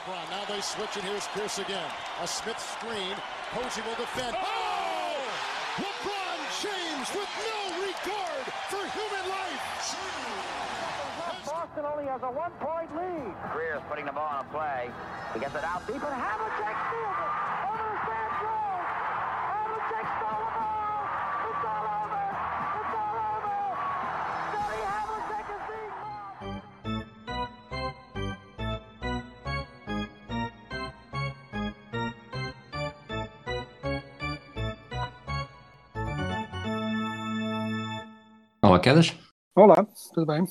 LeBron. Now they switch, and here's Pierce again. A Smith screen. Posey will defend. Oh! oh! LeBron James with no regard for human life. Boston only has a one-point lead. Greer's putting the ball on a play. He gets it out deep. But Havlicek steals it. Over the Sam Jones. Havlicek stole Quedas. Olá, tudo bem?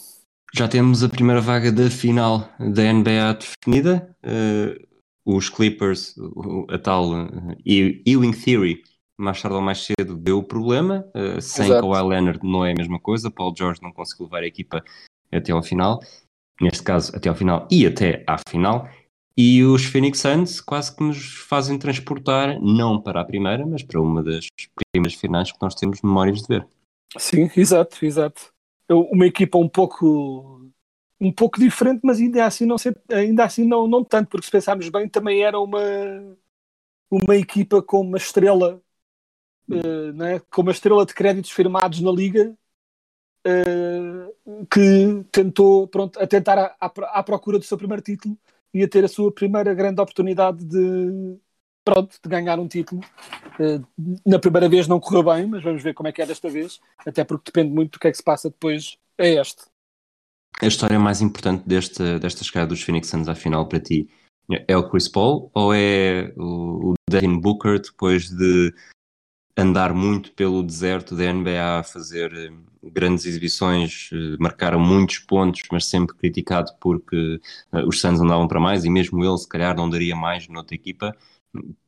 Já temos a primeira vaga da final da NBA definida. Eh, os Clippers, a tal uh, Ewing Theory, mais tarde ou mais cedo deu o problema. Eh, sem Exato. Kawhi Leonard não é a mesma coisa. Paul George não conseguiu levar a equipa até ao final. Neste caso, até ao final e até à final. E os Phoenix Suns quase que nos fazem transportar, não para a primeira, mas para uma das primeiras finais que nós temos memórias de ver. Sim, exato, exato. Eu- Uma equipa um pouco um pouco diferente, mas ainda assim não sei, ainda assim não, não tanto, porque se pensarmos bem, também era uma uma equipa com uma estrela eh, né, com uma estrela de créditos firmados na liga eh, que tentou pronto, a tentar à, à procura do seu primeiro título e a ter a sua primeira grande oportunidade de pronto, de ganhar um título Eh, na primeira vez não correu bem, mas vamos ver como é que é desta vez, até porque depende muito do que é que se passa depois a este. A história mais importante desta, desta chegada dos Phoenix Suns à final para ti é o Chris Paul ou é o, o Devin Booker depois de andar muito pelo deserto da NBA, fazer eh, grandes exibições, eh, marcaram muitos pontos, mas sempre criticado porque os Suns andavam para mais e mesmo ele se calhar não daria mais noutra equipa.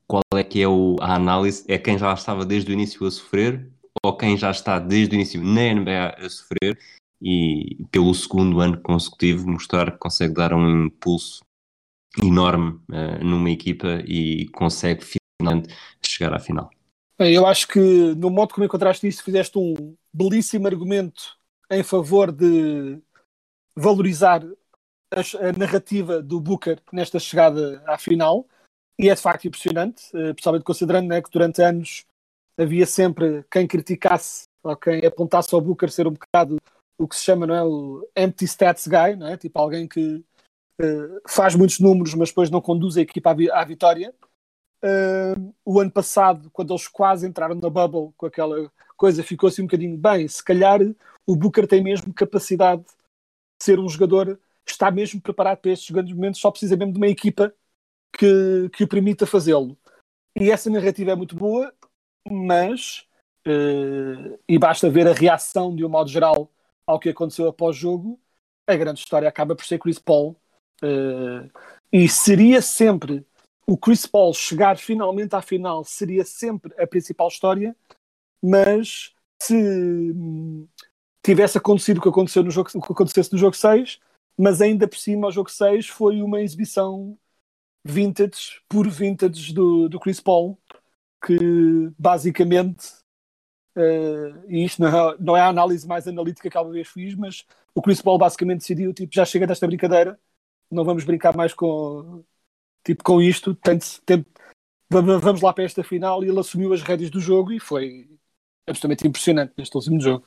Qual é que é o, a análise? É quem já estava desde o início a sofrer ou quem já está desde o início na NBA a sofrer e pelo segundo ano consecutivo mostrar que consegue dar um impulso enorme eh, numa equipa e consegue finalmente chegar à final. Eu acho que no modo como encontraste isto, fizeste um belíssimo argumento em favor de valorizar a, a narrativa do Booker nesta chegada à final, e é de facto impressionante, eh, principalmente considerando né, que durante anos havia sempre quem criticasse ou quem apontasse ao Booker ser um bocado o que se chama não é, o empty stats guy, não é? tipo alguém que eh, faz muitos números, mas depois não conduz a equipa à, vi- à vitória. Uh, o ano passado, quando eles quase entraram na bubble com aquela coisa, ficou assim um bocadinho bem. Se calhar o Booker tem mesmo capacidade de ser um jogador, está mesmo preparado para estes grandes momentos, só precisa mesmo de uma equipa que, que o permita fazê-lo. E essa narrativa é muito boa, mas, uh, e basta ver a reação de um modo geral ao que aconteceu após o jogo, a grande história acaba por ser Chris Paul. Uh, e seria sempre o Chris Paul chegar finalmente à final seria sempre a principal história, mas se hum, tivesse acontecido o que, aconteceu no jogo, o que acontecesse no jogo 6, mas ainda por cima o jogo 6 foi uma exibição vintage, puro vintage do, do Chris Paul, que basicamente, uh, e isto não é, não é a análise mais analítica que alguma vez fiz, mas o Chris Paul basicamente decidiu, tipo, já chega desta brincadeira, não vamos brincar mais com, tipo, com isto, tem de- tem- vamos lá para esta final e ele assumiu as rédeas do jogo e foi absolutamente impressionante neste último jogo.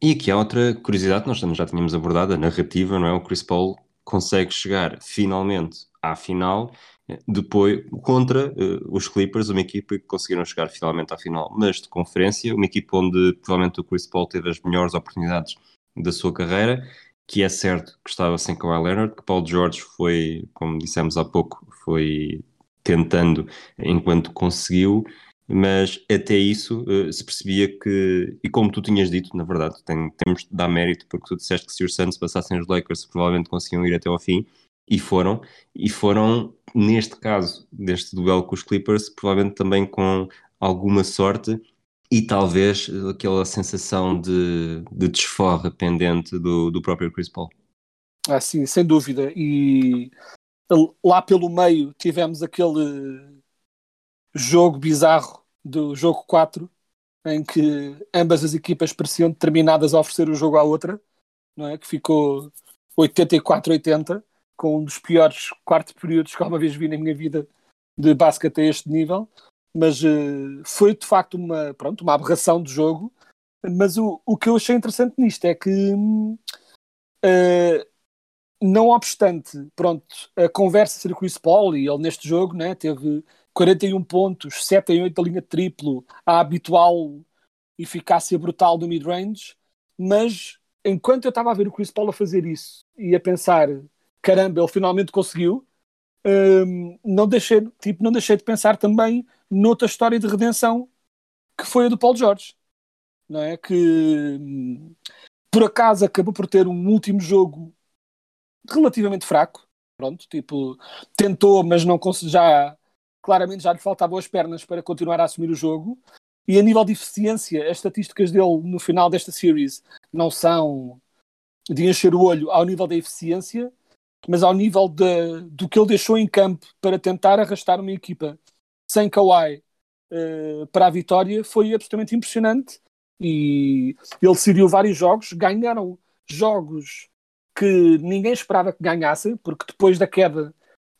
E aqui há outra curiosidade nós já tínhamos abordado, a narrativa, não é? O Chris Paul consegue chegar finalmente à final eh, depois contra eh, os Clippers, uma equipa que conseguiram chegar finalmente à final, mas de conferência, uma equipa onde provavelmente o Chris Paul teve as melhores oportunidades da sua carreira, que é certo que estava sem Kawhi Leonard, que Paul George foi, como dissemos há pouco, foi tentando enquanto conseguiu, mas até isso eh, se percebia que, e como tu tinhas dito, na verdade, tem- temos de dar mérito, porque tu disseste que se os Suns passassem os Lakers, provavelmente conseguiam ir até ao fim, e foram, e foram, neste caso, deste duelo com os Clippers, provavelmente também com alguma sorte e talvez aquela sensação de, de desforra pendente do, do próprio Chris Paul. Ah, sim, sem dúvida. E lá pelo meio tivemos aquele jogo bizarro do jogo 4, em que ambas as equipas pareciam determinadas a oferecer o jogo à outra, não é? Que ficou 84-80, com um dos piores quartos períodos que alguma vez vi na minha vida de basquete a este nível, mas uh, foi de facto uma, pronto, uma aberração do jogo. Mas o, o que eu achei interessante nisto é que, uh, não obstante, pronto, a conversa com o Paul e ele neste jogo né, teve 41 pontos, 7 em 8 da linha triplo, a habitual eficácia brutal do mid-range, mas enquanto eu estava a ver o Chris Paul a fazer isso e a pensar, caramba, ele finalmente conseguiu, um, não, deixei, tipo, não deixei de pensar também noutra história de redenção que foi a do Paul George, não é? Que hum, por acaso acabou por ter um último jogo relativamente fraco, pronto, tipo, tentou, mas não conseguiu, já claramente já lhe faltavam as pernas para continuar a assumir o jogo. E a nível de eficiência, as estatísticas dele no final desta series não são de encher o olho ao nível da eficiência, mas ao nível de, do que ele deixou em campo para tentar arrastar uma equipa sem Kawhi uh, para a vitória foi absolutamente impressionante. E ele decidiu vários jogos, ganharam jogos que ninguém esperava que ganhassem, porque depois da queda,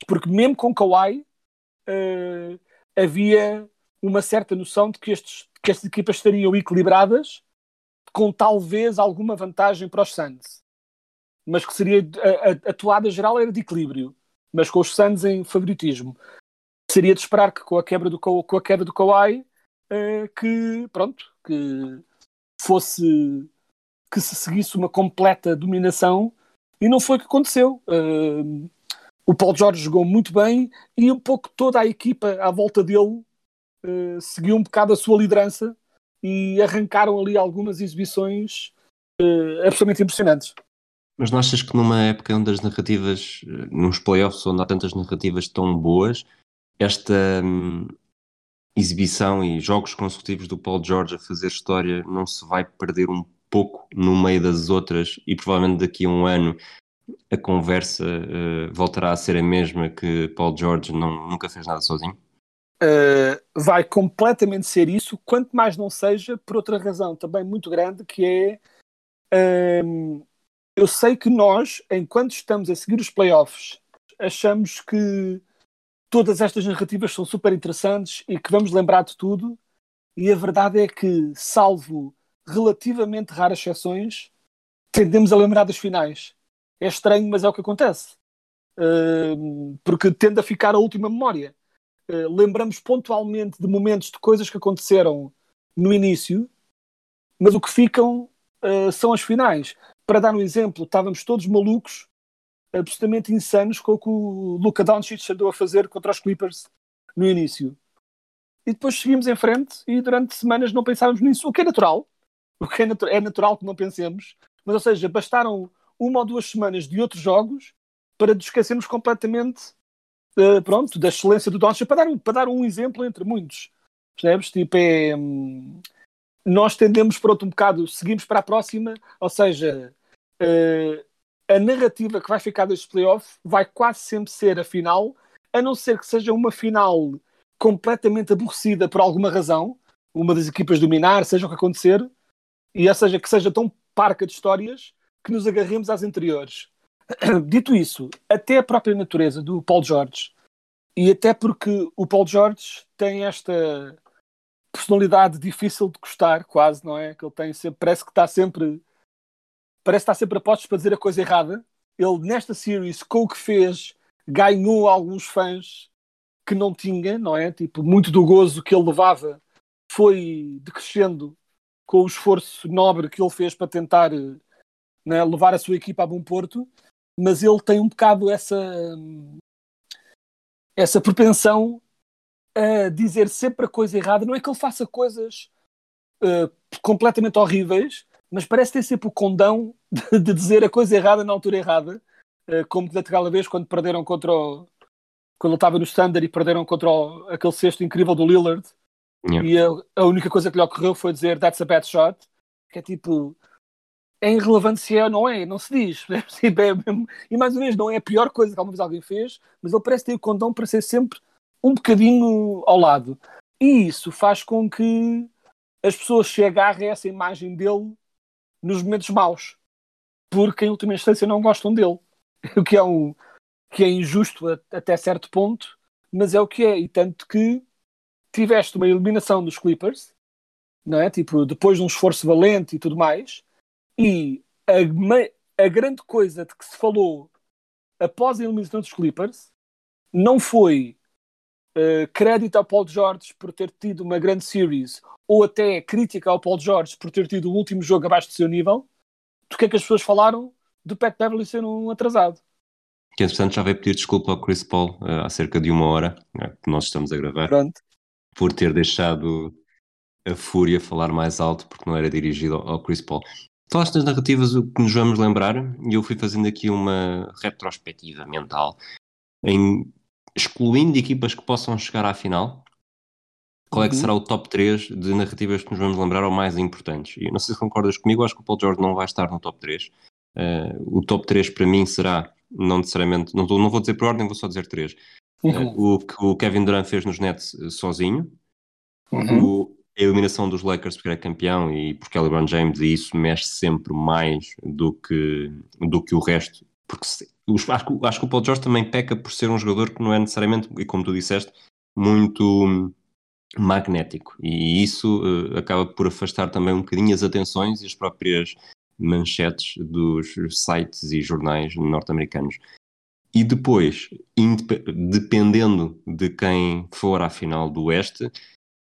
porque mesmo com Kawhi uh, havia uma certa noção de que, estes, que estas equipas estariam equilibradas, com talvez alguma vantagem para os Suns. Mas que seria a, a, a toada geral era de equilíbrio, mas com os Suns em favoritismo. Seria de esperar que com a quebra do, com a queda do Kawhi uh, que pronto, que fosse que se seguisse uma completa dominação e não foi o que aconteceu. Uh, o Paulo Jorge jogou muito bem e um pouco toda a equipa à volta dele uh, seguiu um bocado a sua liderança e arrancaram ali algumas exibições absolutamente impressionantes. Mas não achas que numa época onde as narrativas, nos playoffs onde há tantas narrativas tão boas, esta hum, exibição e jogos consecutivos do Paul George a fazer história não se vai perder um pouco no meio das outras e provavelmente daqui a um ano a conversa uh, voltará a ser a mesma que Paul George não, nunca fez nada sozinho? Uh, vai completamente ser isso, quanto mais não seja por outra razão também muito grande, que é uh, eu sei que nós, enquanto estamos a seguir os playoffs, achamos que todas estas narrativas são super interessantes e que vamos lembrar de tudo, e a verdade é que, salvo relativamente raras exceções, tendemos a lembrar das finais. É estranho, mas é o que acontece. Uh, porque tende a ficar a última memória. Uh, lembramos pontualmente de momentos de coisas que aconteceram no início, mas o que ficam uh, são as finais. Para dar um exemplo, estávamos todos malucos, absolutamente insanos com o que o Luca Doncic andou a fazer contra os Clippers no início. E depois seguimos em frente e durante semanas não pensávamos nisso, o que é natural, o que é, natu é natural que não pensemos, mas ou seja, bastaram uma ou duas semanas de outros jogos para nos esquecermos completamente uh, pronto, da excelência do Doncic, para dar, para dar um exemplo entre muitos. Percebes? Tipo, é, hum, nós tendemos por outro um bocado, seguimos para a próxima, ou seja, uh, a narrativa que vai ficar deste playoff vai quase sempre ser a final, a não ser que seja uma final completamente aborrecida por alguma razão, uma das equipas dominar, seja o que acontecer, e ou seja, que seja tão parca de histórias que nos agarremos às anteriores. Dito isso, até a própria natureza do Paul George, e até porque o Paul George tem esta personalidade difícil de gostar, quase, não é? Que ele tem sempre, parece que está sempre, parece está sempre a postos para dizer a coisa errada. Ele, nesta series, com o que fez, ganhou alguns fãs que não tinha, não é? Tipo, muito do gozo que ele levava foi decrescendo com o esforço nobre que ele fez para tentar né, levar a sua equipa a bom porto, mas ele tem um bocado essa, essa propensão a dizer sempre a coisa errada. Não é que ele faça coisas uh, completamente horríveis, mas parece ter sempre o condão de, de dizer a coisa errada na altura errada, uh, como daquela vez quando perderam contra o, quando ele estava no Standard e perderam contra o, aquele cesto incrível do Lillard. Yeah. E a, a, única coisa que lhe ocorreu foi dizer that's a bad shot, que é tipo, é irrelevante se é ou não é, não se diz. Tipo, é, e mais uma vez, não é a pior coisa que alguma vez alguém fez, mas ele parece ter o condão para ser sempre um bocadinho ao lado. E isso faz com que as pessoas se agarrem a essa imagem dele nos momentos maus, porque em última instância não gostam dele. O que é um, que é injusto a- até certo ponto, mas é o que é. E tanto que tiveste uma eliminação dos Clippers, não é? Tipo, depois de um esforço valente e tudo mais, e a, a grande coisa de que se falou após a eliminação dos Clippers não foi eh, crédito ao Paul George por ter tido uma grande series ou até crítica ao Paul George por ter tido o último jogo abaixo do seu nível, do que é que as pessoas falaram do Pat Beverly ser um atrasado. Que entretanto já veio pedir desculpa ao Chris Paul eh, há cerca de uma hora eh, que nós estamos a gravar Pronto. por ter deixado a Fúria falar mais alto porque não era dirigido ao Chris Paul. Falaste das narrativas, o que nos vamos lembrar, e eu fui fazendo aqui uma retrospectiva mental, em excluindo equipas que possam chegar à final, qual é que Uhum. será o top 3 de narrativas que nos vamos lembrar ou mais importantes? E não sei se concordas comigo, acho que o Paul George não vai estar no top 3. Eh, o top 3 para mim será, não necessariamente, não, não vou dizer por ordem, vou só dizer 3. Uhum. o que o Kevin Durant fez nos Nets eh, sozinho, Uhum. o- a eliminação dos Lakers porque era campeão e porque é LeBron James e isso mexe sempre mais do que, do que o resto. Porque se- os- acho, que- acho que o Paul George também peca por ser um jogador que não é necessariamente, e como tu disseste, muito hum, magnético. E isso eh, acaba por afastar também um bocadinho as atenções e as próprias manchetes dos sites e jornais norte-americanos. E depois, dependendo de quem for à final do Oeste,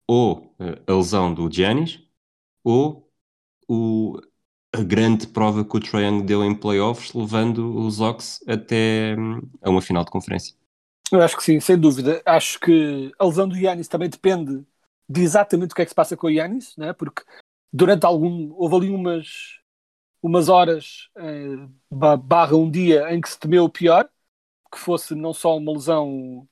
ou eh, a lesão do Giannis, ou o- a grande prova que o Trae Young deu em playoffs, levando os Ox até hum, a uma final de conferência. Eu acho que sim, sem dúvida. Acho que a lesão do Yannis também depende de exatamente o que é que se passa com o Yannis, né? porque durante algum. houve ali umas, umas horas, eh, ba- barra um dia, em que se temeu o pior, que fosse não só uma lesão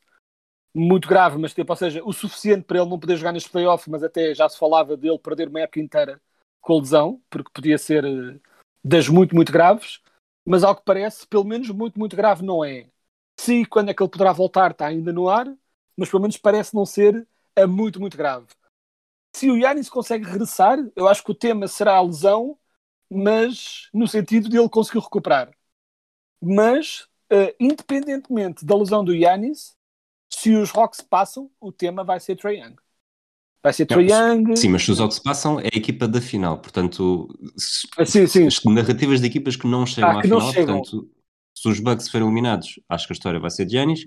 muito grave, mas tipo, ou seja, o suficiente para ele não poder jogar neste playoff, mas até já se falava dele perder uma época inteira com a lesão, porque podia ser eh, das muito, muito graves, mas ao que parece, pelo menos muito, muito grave não é. Se quando é que ele poderá voltar está ainda no ar, mas pelo menos parece não ser a muito, muito grave. Se o Yannis consegue regressar, eu acho que o tema será a lesão, mas no sentido de ele conseguir recuperar. Mas, eh, independentemente da lesão do Yannis, se os Rocks passam, o tema vai ser Trae Young. Vai ser Trae Young. Sim, mas os Ox passam é a equipa da final, portanto, se- Ah, sim, sim. as narrativas de equipas que não chegam Ah, à final, chegam. portanto, se os Bucks forem eliminados, acho que a história vai ser Giannis.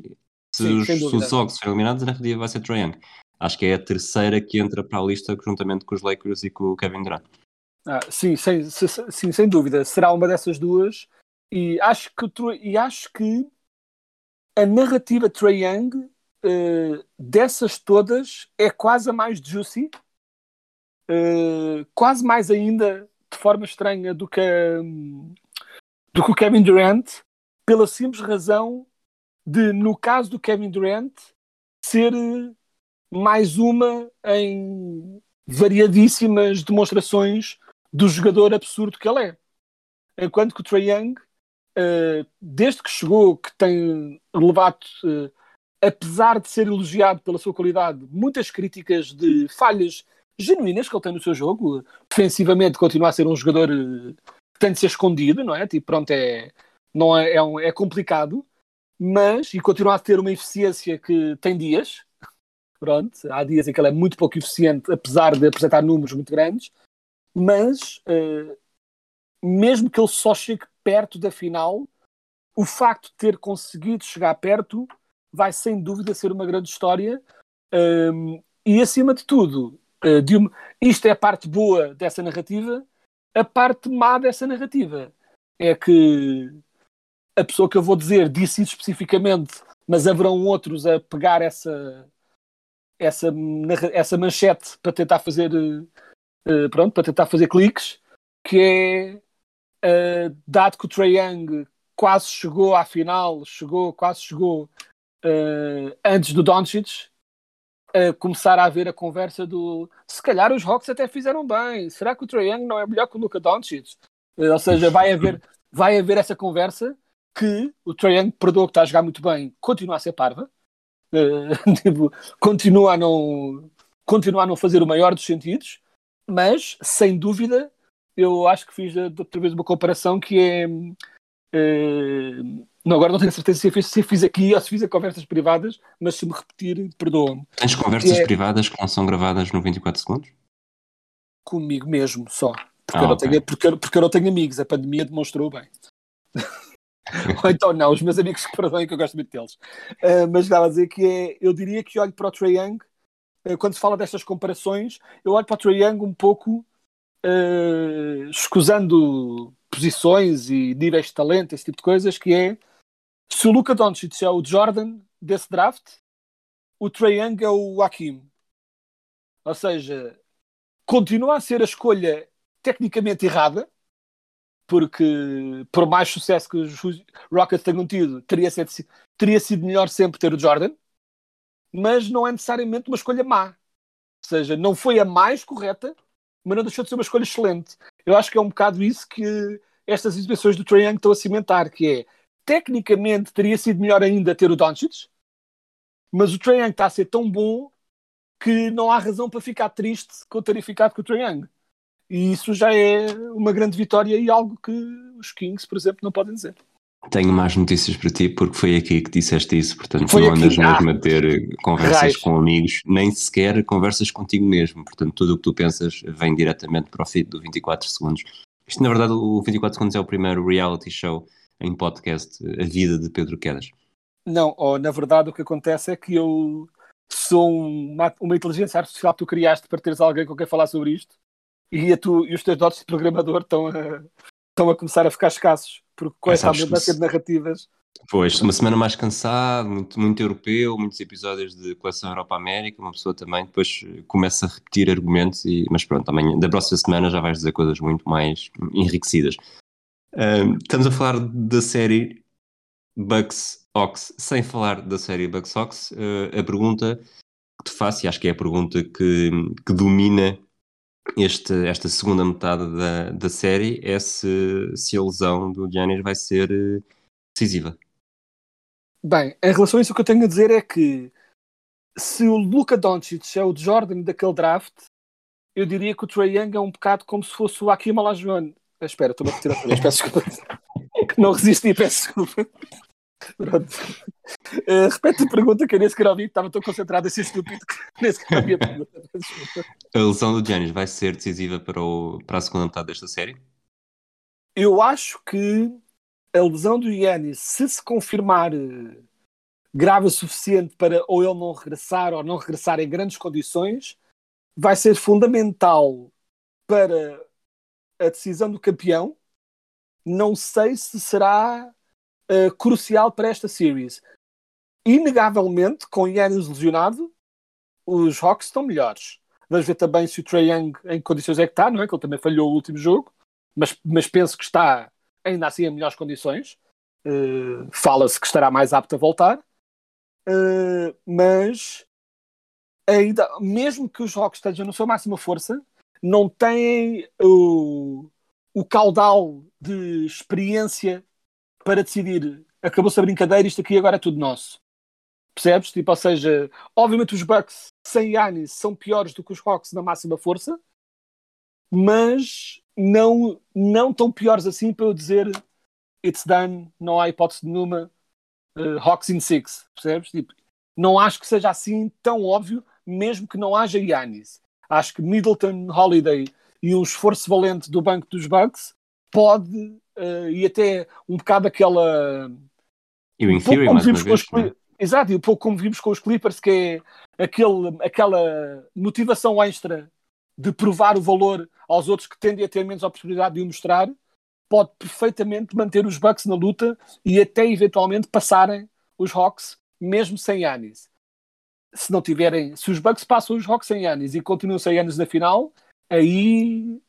Se, Sim, os, se os Ox forem eliminados, a narrativa vai ser Trae Young. Acho que é a terceira que entra para a lista juntamente com os Lakers e com o Kevin Durant. Ah, sim, sem, se- se- sim, sem dúvida. Será uma dessas duas. E acho que, e acho que a narrativa Trae Young, eh, dessas todas, é quase a mais juicy. Eh, quase mais ainda, de forma estranha, do que, do que o Kevin Durant, pela simples razão de, no caso do Kevin Durant, ser eh, mais uma em variadíssimas demonstrações do jogador absurdo que ele é. Enquanto que o Trae Young, desde que chegou, que tem levado, apesar de ser elogiado pela sua qualidade, muitas críticas de falhas genuínas que ele tem no seu jogo. Defensivamente continua a ser um jogador eh, que tem de ser escondido, não é? Tipo, pronto, é, não é, é, um- é complicado, mas, e continua a ter uma eficiência que tem dias, pronto, há dias em que ele é muito pouco eficiente, apesar de apresentar números muito grandes, mas eh, mesmo que ele só chegue perto da final, o facto de ter conseguido chegar perto vai sem dúvida ser uma grande história. Um, e acima de tudo, uh, de uma- isto é a parte boa dessa narrativa, a parte má dessa narrativa é que a pessoa que eu vou dizer disse isso especificamente, mas haverão outros a pegar essa, essa, essa manchete para tentar fazer uh, pronto, para tentar fazer cliques, que é Uh, dado que o Trae Young quase chegou à final, chegou, quase chegou uh, antes do Doncic, uh, começar a haver a conversa do se calhar os Hawks até fizeram bem, será que o Trae Young não é melhor que o Luka Doncic? Uh, ou seja, vai haver, vai haver essa conversa que o Trae Young, perdoa que está a jogar muito bem, continua a ser parva, Uh, tipo, continua, a não, continua a não fazer o maior dos sentidos, mas sem dúvida eu acho que fiz outra vez uma comparação que é Eh, não, agora não tenho certeza se eu, fiz, se eu fiz aqui ou se fiz a conversas privadas, mas se me repetir, perdoa-me. Tens conversas É. privadas que não são gravadas no 24 segundos? Comigo mesmo, só. Porque, Ah, eu, não ok. tenho, porque, porque eu não tenho amigos. A pandemia demonstrou bem. Ou então não, os meus amigos que perdoem que eu gosto muito deles. Ah, mas estava a dizer que é, eu diria que olho para o Trae Young, ah, quando se fala destas comparações, eu olho para o Trae Young um pouco ah, escusando posições e níveis de talento, esse tipo de coisas, que é se o Luka Doncic é o Jordan desse draft, o Trae Young é o Hakim. Ou seja, continua a ser a escolha tecnicamente errada, porque por mais sucesso que os Rockets tenham tido, teria sido, teria sido melhor sempre ter o Jordan, mas não é necessariamente uma escolha má. Ou seja, não foi a mais correta, mas não deixou de ser uma escolha excelente. Eu acho que é um bocado isso que estas exibições do Trae Young estão a cimentar, que é, tecnicamente teria sido melhor ainda ter o Doncic, mas o Trae Young está a ser tão bom que não há razão para ficar triste com ter ficado com o Trae Young. E isso já é uma grande vitória e algo que os Kings, por exemplo, não podem dizer. Tenho mais notícias para ti porque foi aqui que disseste isso, portanto Foi não aqui, andas ah. mesmo a ter conversas Raios. com amigos, nem sequer conversas contigo mesmo, portanto tudo o que tu pensas vem diretamente para o feed do 24 segundos. Isto na verdade o 24 segundos é o primeiro reality show em podcast, a vida de Pedro Quedas. Não, ou na verdade o que acontece é que eu sou uma, uma inteligência artificial que tu criaste para teres alguém com quem falar sobre isto e, tu, e os teus dotes de programador estão a, estão a começar a ficar escassos, porque com Mas essa abundância de narrativas. Pois, uma semana mais cansado, muito, muito europeu, muitos episódios de coleção Europa-América, uma pessoa também depois começa a repetir argumentos, e, mas pronto, amanhã, da próxima semana já vais dizer coisas muito mais enriquecidas. Ahm, estamos a falar da série Bucks Ox, sem falar da série Bucks Ox, eh, a pergunta que te faço, e acho que é a pergunta que, que domina este, esta segunda metade da, da série, é se, se a lesão do Giannis vai ser eh, decisiva. Bem, em relação a isso, o que eu tenho a dizer é que se o Luka Doncic é o Jordan daquele draft, eu diria que o Trae Young é um bocado como se fosse o Akim Olajuwon. Espera, estou-me a retirar outra vez, peço desculpa. Não resisti, peço desculpa. Pronto. Eh, repete a pergunta que eu nem sequer ouvi, estava tão concentrado a ser estúpido que nem sequer ouvi a pergunta. A lesão do Giannis vai ser decisiva para, o, para a segunda metade desta série? Eu acho que a lesão do Yannis, se se confirmar eh, grave o suficiente para ou ele não regressar ou não regressar em grandes condições, vai ser fundamental para a decisão do campeão. Não sei se será eh, crucial para esta series. Inegavelmente, com Yannis lesionado, os Hawks estão melhores. Vamos ver também se o Trae Young em condições é que está, não é? Que ele também falhou o último jogo, mas, mas penso que está ainda assim em melhores condições. Uh, Fala-se que estará mais apto a voltar. Uh, mas ainda, mesmo que os Hawks estejam na sua máxima força, não têm o, o caudal de experiência para decidir acabou-se a brincadeira, isto aqui agora é tudo nosso. Percebes? Tipo, ou seja, obviamente os Bucks sem Yannis são piores do que os Hawks na máxima força, mas não, não tão piores assim para eu dizer it's done, não há hipótese nenhuma, uh, Hawks in six, percebes? Tipo, não acho que seja assim tão óbvio, mesmo que não haja Yannis. Acho que Middleton, Holiday e um esforço valente do banco dos Bucks pode, uh, e até um bocado aquela. E o Um como mais uma vez. os Cli- Exato, e um pouco como vimos com os Clippers, que é aquele, aquela motivação extra de provar o valor aos outros que tendem a ter menos oportunidade de o mostrar, pode perfeitamente manter os Bucks na luta e até eventualmente passarem os Hawks, mesmo sem Yannis. Se não tiverem, se os Bucks passam os Hawks sem Yannis e continuam sem Yannis na final, aí,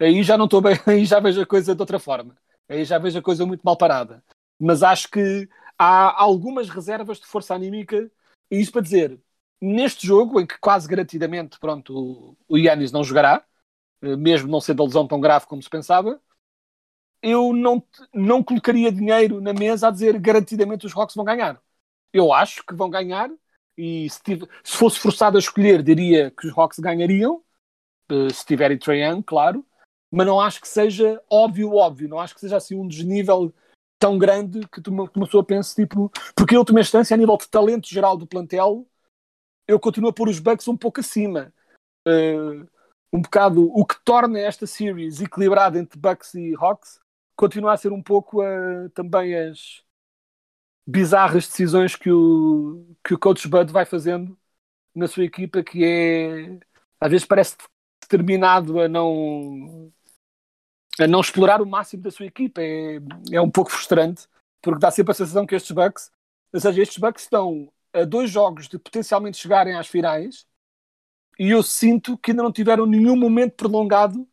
aí já não estou bem, aí já vejo a coisa de outra forma. Aí já vejo a coisa muito mal parada. Mas acho que há algumas reservas de força anímica, e isso para dizer, neste jogo, em que quase garantidamente pronto, o, Yannis não jogará, eh, mesmo não sendo a lesão tão grave como se pensava, eu não, não colocaria dinheiro na mesa a dizer garantidamente os Hawks vão ganhar. Eu acho que vão ganhar, e se, tive- se fosse forçado a escolher, diria que os Hawks ganhariam, eh, se tiverem Trae claro, mas não acho que seja óbvio, óbvio, não acho que seja assim um desnível tão grande que tu- que uma pessoa pense, tipo, porque em última instância, a nível de talento geral do plantel, eu continuo a pôr os Bucks um pouco acima. Eh, um bocado o que torna esta series equilibrada entre Bucks e Hawks continua a ser um pouco eh, também as bizarras decisões que o, que o coach Bud vai fazendo na sua equipa, que é às vezes parece determinado a não a não explorar o máximo da sua equipa. É, é um pouco frustrante, porque dá sempre a sensação que estes Bucks, ou seja, estes Bucks estão a dois jogos de potencialmente chegarem às finais e eu sinto que ainda não tiveram nenhum momento prolongado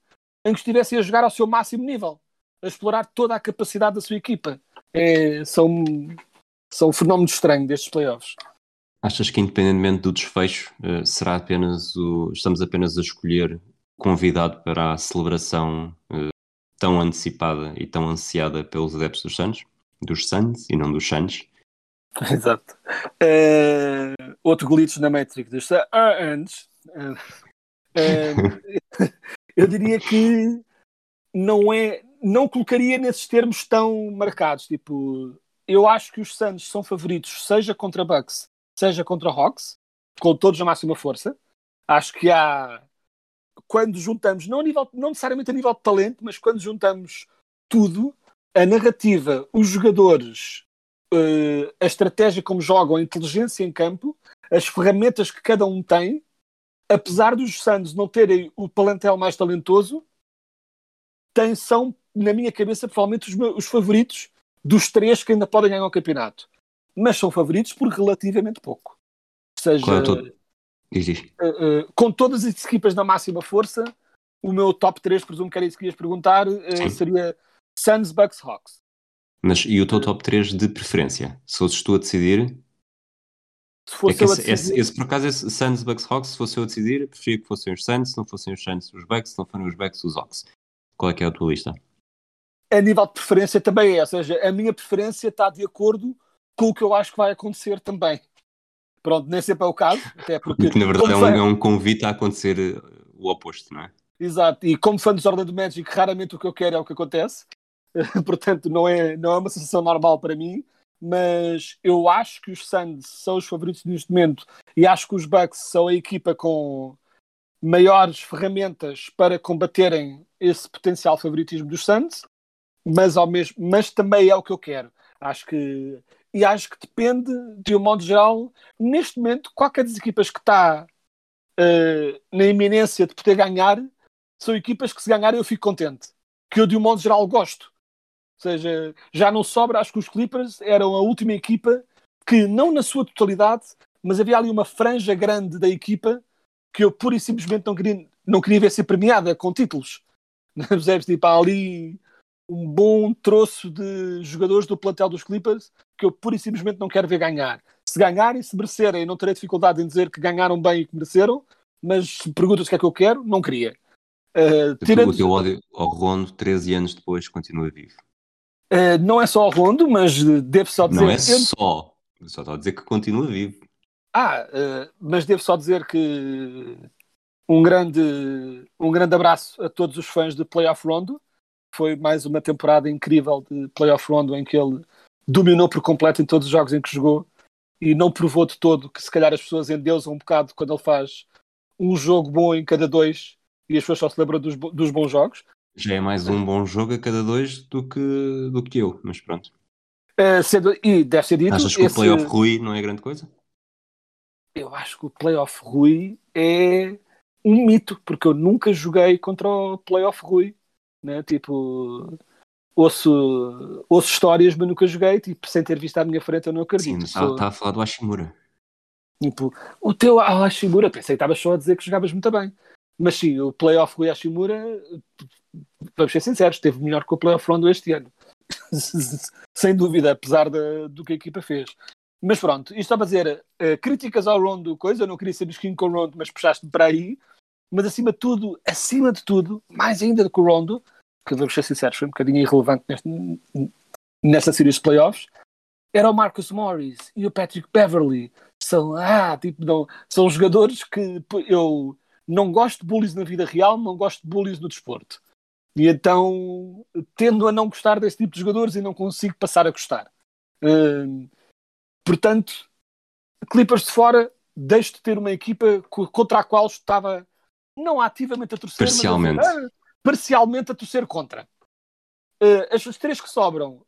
em que estivessem a jogar ao seu máximo nível, a explorar toda a capacidade da sua equipa. É, são, são um fenómeno estranho destes playoffs. Achas que independentemente do desfecho, eh, será apenas o. Estamos apenas a escolher convidado para a celebração eh, tão antecipada e tão ansiada pelos adeptos dos Suns? Dos Suns e não dos Suns? Exato. Eh, outro glitch na Matrix dos Suns. Eh, eu diria que não é, não colocaria nesses termos tão marcados. Tipo, eu acho que os Suns são favoritos, seja contra Bucks, seja contra Hawks, com todos a máxima força. Acho que há quando juntamos, não, nível, não necessariamente a nível de talento, mas quando juntamos tudo, a narrativa, os jogadores, eh, a estratégia como jogam, a inteligência em campo, as ferramentas que cada um tem, apesar dos Suns não terem o plantel mais talentoso, tem, são, na minha cabeça, provavelmente os, meus, os favoritos dos três que ainda podem ganhar o campeonato. Mas são favoritos por relativamente pouco. Ou seja, é eh, com todas as equipas na máxima força, o meu top 3, presumo que era isso que ias perguntar, eh, seria Suns, Bucks, Hawks. Mas e o teu top 3 de preferência? Se fosses tu a decidir, Se É fosse que eu a esse, esse- decidir, esse, por acaso, esse Suns, Bucks, Hawks, se fosse eu a decidir, preferia que fossem os Suns, se não fossem os Suns, os Bucks, se não forem os Bucks, os Hawks. Qual é que é a tua lista? a nível de preferência também é, ou seja, a minha preferência está de acordo com o que eu acho que vai acontecer também. Pronto, nem sempre é o caso, até porque. Que na verdade é um, é um convite a acontecer eh, o oposto, não é? Exato, e como fã dos Orlando Magic, raramente o que eu quero é o que acontece, portanto, não é, não é uma sensação normal para mim. Mas eu acho que os Suns são os favoritos neste momento e acho que os Bucks são a equipa com maiores ferramentas para combaterem esse potencial favoritismo dos Suns, mas, ao mesmo, mas também é o que eu quero. Acho que e acho que depende, de um modo geral, neste momento, qualquer das equipas que está eh, na iminência de poder ganhar, são equipas que se ganharem eu fico contente. Que eu, de um modo geral, gosto. Ou seja, já não sobra, acho que os Clippers eram a última equipa que, não na sua totalidade, mas havia ali uma franja grande da equipa que eu pura e simplesmente não queria, não queria ver ser premiada com títulos. Percebes? Tipo, há ali um bom troço de jogadores do plantel dos Clippers que eu pura e simplesmente não quero ver ganhar. Se ganharem, se merecerem, não terei dificuldade em dizer que ganharam bem e que mereceram, mas se perguntas o que é que eu quero, não queria. Uh, tirando- O teu ódio ao Rondo, 13 anos depois, continua vivo. uh, não é só o Rondo, mas uh, devo só dizer. Não é eu- só. Só estou a dizer que continua vivo. Ah, uh, mas devo só dizer que um grande, um grande abraço a todos os fãs de Playoff Rondo. Foi mais uma temporada incrível de Playoff Rondo em que ele dominou por completo em todos os jogos em que jogou e não provou de todo que se calhar as pessoas endeusam um bocado quando ele faz um jogo bom em cada dois e as pessoas só se lembram dos, dos bons jogos. Já é mais um bom jogo a cada dois do que, do que eu, mas pronto. Uh, sendo- e deve ser dito, Achas que esse- o playoff Rui não é grande coisa? eu acho que o Playoff Rui é um mito, porque eu nunca joguei contra o Playoff Rui, né? Tipo, ouço, ouço histórias, mas nunca joguei, tipo, sem ter visto à minha frente, eu não Sim, acredito. Sou- está a falar do Hashimura. Tipo, o teu Hashimura, pensei que estavas só a dizer que jogavas muito bem. Mas sim, o playoff Rui Hashimura, vamos ser sinceros, esteve melhor que o playoff Rondo este ano. Sem dúvida, apesar da- do que a equipa fez. Mas pronto, isto só para dizer, eh, críticas ao Rondo, coisa, eu não queria ser mesquinho com o Rondo, mas puxaste-me para aí. Mas acima de tudo, acima de tudo, mais ainda do que o Rondo, que vamos ser sinceros, foi um bocadinho irrelevante neste, nesta série de playoffs, era o Marcus Morris e o Patrick Beverly. São, ah, tipo, não, são jogadores que eu não gosto de bullies na vida real, não gosto de bullies no desporto. E então tendo a não gostar desse tipo de jogadores e não consigo passar a gostar. Hum, portanto, Clippers de fora, deixo de ter uma equipa co- contra a qual estava não ativamente a torcer, Parcialmente. mas ah, parcialmente a torcer contra. Uh, as, três que sobram,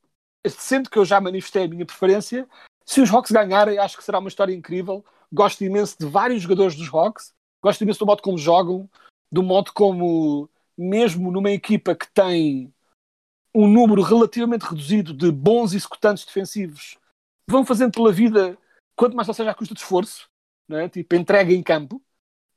sendo que eu já manifestei a minha preferência, se os Hawks ganharem, acho que será uma história incrível. Gosto imenso de vários jogadores dos Hawks, gosto imenso do modo como jogam, do modo como, mesmo numa equipa que tem um número relativamente reduzido de bons executantes defensivos, vão fazendo pela vida, quanto mais ou seja, à custa de esforço, não é? tipo entrega em campo.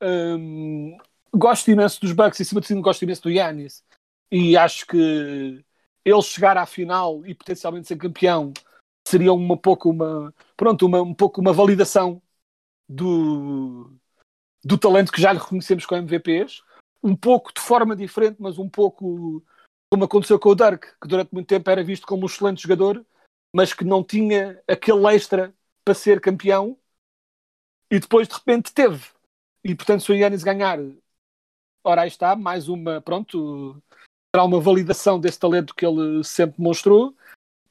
Hum, gosto imenso dos Bucks e, acima de tudo, gosto imenso do Yannis. E acho que ele chegar à final e potencialmente ser campeão seria uma pouco uma pronto uma um pouco uma validação do do talento que já lhe reconhecemos com MVPs um pouco de forma diferente mas um pouco como aconteceu com o Dirk que durante muito tempo era visto como um excelente jogador mas que não tinha aquele extra para ser campeão. E depois de repente teve. E portanto se o Yannis ganhar ora aí está mais uma pronto será uma validação desse talento que ele sempre mostrou,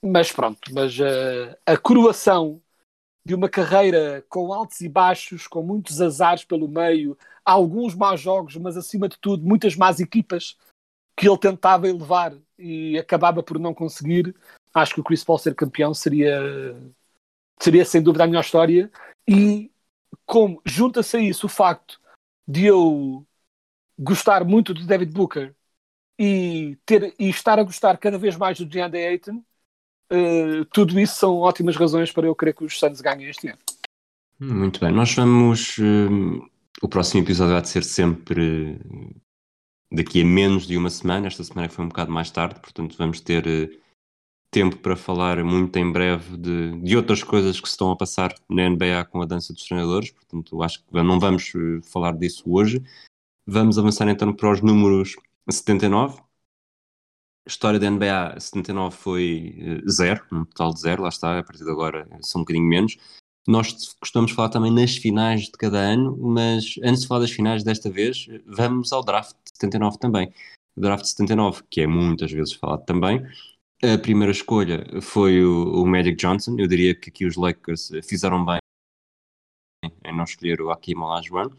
mas pronto, mas uh, a coroação de uma carreira com altos e baixos, com muitos azares pelo meio, alguns maus jogos, mas acima de tudo muitas más equipas que ele tentava elevar e acabava por não conseguir. Acho que o Chris Paul ser campeão seria seria sem dúvida a melhor história e como junta-se a isso o facto de eu gostar muito de David Booker e, ter, e estar a gostar cada vez mais do DeAndre Ayton, uh, tudo isso são ótimas razões para eu querer que os Suns ganhem este ano. Muito bem, nós vamos. Uh, o próximo episódio vai ser sempre daqui a menos de uma semana. Esta semana foi um bocado mais tarde, portanto, vamos ter tempo para falar muito em breve de, de outras coisas que se estão a passar na NBA com a dança dos treinadores. Portanto, acho que não vamos falar disso hoje. Vamos avançar então para os números 79. A história da NBA 79 foi uh, zero, um total de zero, lá está, a partir de agora são um bocadinho menos. Nós costumamos falar também nas finais de cada ano, mas antes de falar das finais desta vez, vamos ao draft de 79 também. O draft de 79, que é muitas vezes falado também. A primeira escolha foi o, o Magic Johnson. Eu diria que aqui os Lakers fizeram bem em não escolher o Hakim Olajuwon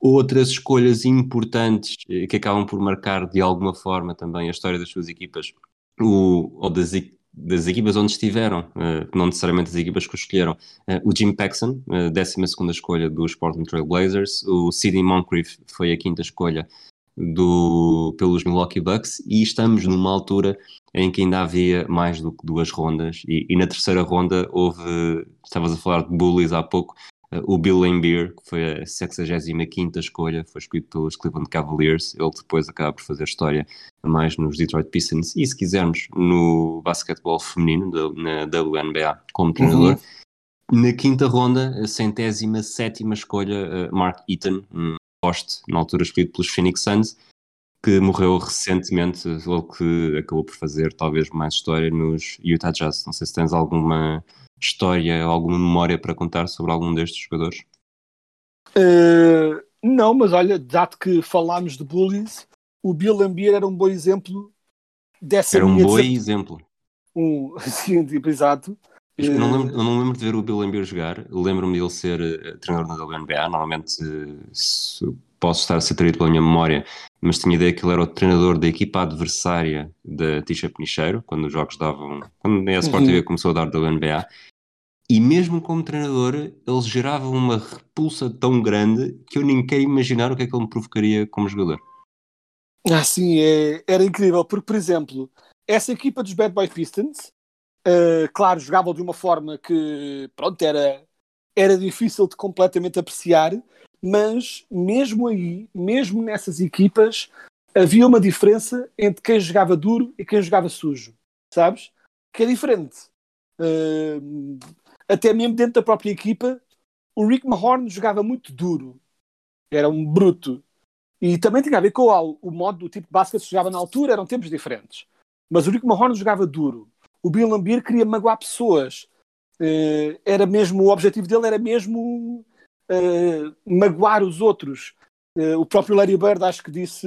outras escolhas importantes eh, que acabam por marcar de alguma forma também a história das suas equipas o, ou das, das equipas onde estiveram, uh, não necessariamente as equipas que escolheram, uh, o Jim Paxson, uh, 12 escolha dos Portland Trail Blazers, o Sidney Moncrief foi a quinta escolha do, pelos Milwaukee Bucks e estamos numa altura em que ainda havia mais do que duas rondas e, e na terceira ronda houve, estavas a falar de bullies há pouco, o Bill Laimbeer, que foi a 65 escolha, foi escolhido pelos Cleveland Cavaliers. Ele depois acaba por fazer história mais nos Detroit Pistons e, se quisermos, no basquetebol feminino, na WNBA, como treinador. Uhum. Na quinta ronda, a centésima sétima escolha, Mark Eaton, um poste, na altura escolhido pelos Phoenix Suns, que morreu recentemente, ele que acabou por fazer talvez mais história nos Utah Jazz. Não sei se tens alguma história, alguma memória para contar sobre algum destes jogadores? Uh, não, mas olha, dado que falámos de bullies, o Bill Lambier era um bom exemplo dessa Era um bom exemplo. Um, sim, tipo, exato. Eu não, lembro, eu não lembro de ver o Bill Lambier jogar, lembro-me de ele ser uh, treinador na WNBA, normalmente posso estar a ser traído pela minha memória, mas tinha ideia que ele era o treinador da equipa adversária da Tisha Penicheiro, quando os jogos davam, quando a Sport Uhum. TV começou a dar da NBA, e mesmo como treinador, ele gerava uma repulsa tão grande que eu nem quero imaginar o que é que ele me provocaria como jogador. Ah, sim, é, era incrível, porque, por exemplo, essa equipa dos Bad Boy Pistons, uh, claro, jogavam de uma forma que, pronto, era, era difícil de completamente apreciar, mas mesmo aí, mesmo nessas equipas, havia uma diferença entre quem jogava duro e quem jogava sujo, sabes? Que é diferente. Uh, até mesmo dentro da própria equipa, o Rick Mahorn jogava muito duro, era um bruto. E também tinha a ver com o, o modo do tipo de que se jogava na altura, eram tempos diferentes. Mas o Rick Mahorn jogava duro. O Bill Lambier queria magoar pessoas. Uh, era mesmo, o objetivo dele era mesmo uh, magoar os outros. Uh, o próprio Larry Bird acho que disse,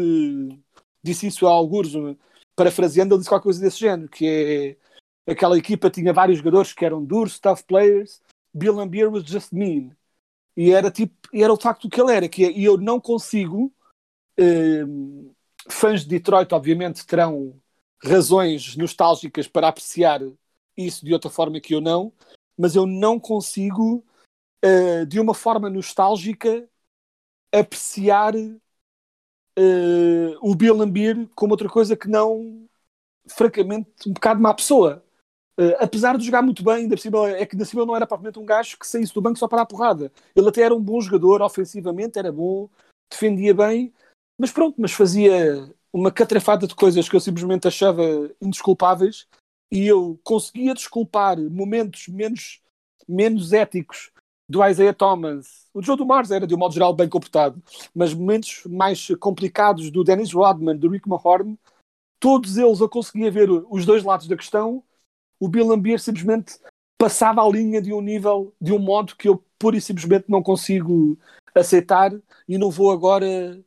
disse isso a alguns. parafraseando, ele disse qualquer coisa desse género, que é aquela equipa tinha vários jogadores que eram duros, tough players, Bill Lambier was just mean. E era tipo, era o facto que ele era, que é, e eu não consigo, fãs de Detroit obviamente terão razões nostálgicas para apreciar isso de outra forma que eu não, mas eu não consigo, eh, de uma forma nostálgica, apreciar eh, o Bill Lambier como outra coisa que não, francamente, um bocado má pessoa. Uh, apesar de jogar muito bem, ainda cima, é que ainda cima não era propriamente um gajo que saísse do banco só para dar porrada. Ele até era um bom jogador, ofensivamente era bom, defendia bem, mas pronto, mas fazia uma catrafada de coisas que eu simplesmente achava indesculpáveis e eu conseguia desculpar momentos menos, menos éticos do Isaiah Thomas. O Joe do Mars era, de um modo geral, bem comportado, mas momentos mais complicados do Dennis Rodman, do Rick Mahorn, todos eles eu conseguia ver os dois lados da questão o Bill Lambier simplesmente passava a linha de um nível, de um modo que eu pura e simplesmente não consigo aceitar e não vou agora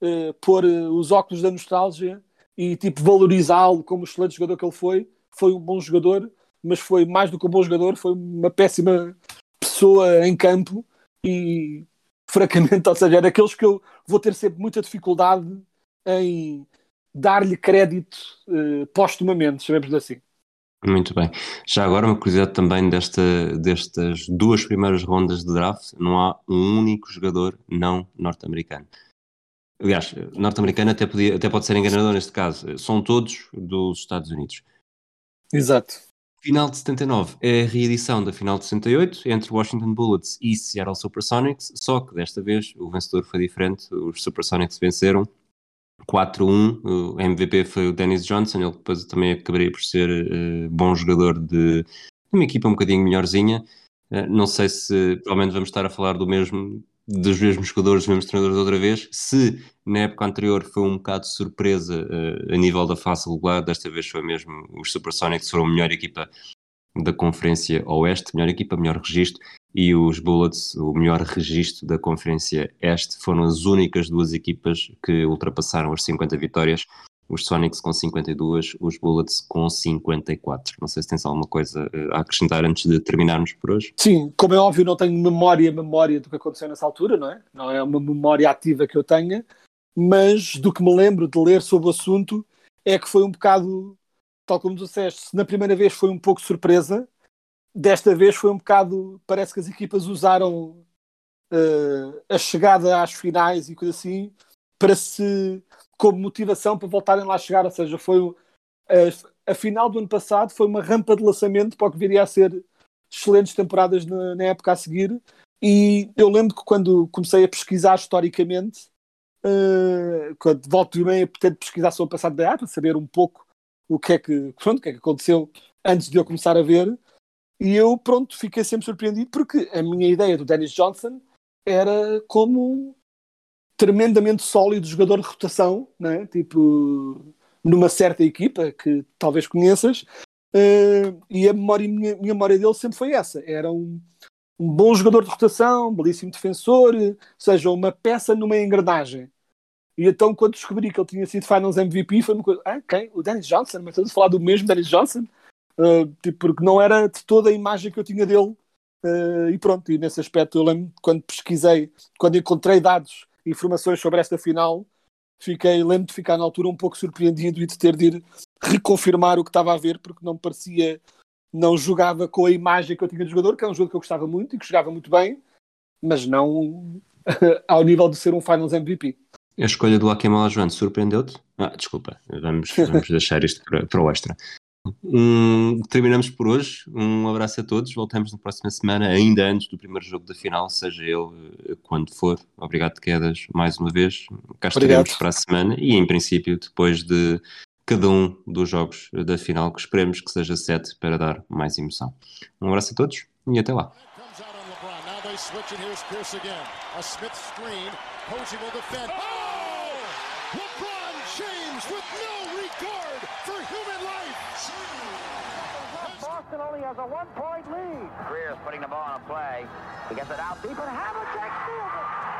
uh, pôr os óculos da nostalgia e tipo valorizá-lo como o excelente jogador que ele foi. Foi um bom jogador, mas foi mais do que um bom jogador, foi uma péssima pessoa em campo e francamente, ou seja, é daqueles que eu vou ter sempre muita dificuldade em dar-lhe crédito uh, postumamente, chamemos assim. Muito bem. Já agora uma curiosidade também desta, destas duas primeiras rondas de draft, não há um único jogador não norte-americano. Aliás, norte-americano até, podia, até pode ser enganador neste caso. São todos dos Estados Unidos. Exato. Final de 79 é a reedição da final de 68 entre Washington Bullets e Seattle Supersonics, só que desta vez o vencedor foi diferente. Os Supersonics venceram 4-1, o MVP foi o Dennis Johnson, ele depois também acabaria por ser uh, bom jogador de, de, uma equipa um bocadinho melhorzinha. Uh, não sei se provavelmente vamos estar a falar do mesmo, dos mesmos jogadores, dos mesmos treinadores outra vez. Se na época anterior foi um bocado de surpresa uh, a nível da fase regular, desta vez foi mesmo os Supersonics foram a melhor equipa da Conferência Oeste, melhor equipa, melhor registro, e os Bullets, o melhor registro da Conferência Este, foram as únicas duas equipas que ultrapassaram as 50 vitórias. Os Sonics com 52, os Bullets com 54. Não sei se tens alguma coisa eh, a acrescentar antes de terminarmos por hoje. Sim, como é óbvio, não tenho memória, memória do que aconteceu nessa altura, não é? Não é uma memória ativa que eu tenha, mas do que me lembro de ler sobre o assunto é que foi um bocado, tal como disseste, na primeira vez foi um pouco surpresa, desta vez foi um bocado. Parece que as equipas usaram uh, a chegada às finais e coisa assim para se. como motivação para voltarem lá a chegar. Ou seja, foi. Uh, a final do ano passado foi uma rampa de lançamento para o que viria a ser excelentes temporadas na, na época a seguir. E eu lembro que quando comecei a pesquisar historicamente, uh, quando volto e meia, tento pesquisar sobre o passado da para saber um pouco o que é que, pronto, o que, é que aconteceu antes de eu começar a ver. E eu, pronto, fiquei sempre surpreendido porque a minha ideia do Dennis Johnson era como tremendamente sólido jogador de rotação, né? tipo numa certa equipa que talvez conheças, uh, e a memória, minha, minha memória dele sempre foi essa: era um, um bom jogador de rotação, belíssimo defensor, ou seja, uma peça numa engrenagem. E então, quando descobri que ele tinha sido Finals MVP, foi uma coisa: ah, quem? O Dennis Johnson? Mas estamos a falar do mesmo Dennis Johnson? Uh, tipo, porque não era de toda a imagem que eu tinha dele. Uh, e pronto, e nesse aspecto eu lembro quando pesquisei, quando encontrei dados, informações sobre esta final, fiquei, lembro de ficar na altura um pouco surpreendido e de ter de ir reconfirmar o que estava a ver, porque não parecia, não jogava com a imagem que eu tinha de jogador, que é um jogo que eu gostava muito e que jogava muito bem, mas não ao nível de ser um Finals MVP. A escolha do Akeem Olajuwon surpreendeu-te? Ah, desculpa, vamos, vamos deixar isto para, para o extra. Um, terminamos por hoje. Um abraço a todos. Voltamos na próxima semana, ainda antes do primeiro jogo da final, seja ele eh, quando for. Obrigado, Quedas, mais uma vez. Cá estaremos para a semana e, em princípio, depois de cada um dos jogos da final, que esperemos que seja sete para dar mais emoção. Um abraço a todos e até lá. Boston only has a one-point lead. Greer's putting the ball on a play. He gets it out deep, and Havlicek steals it.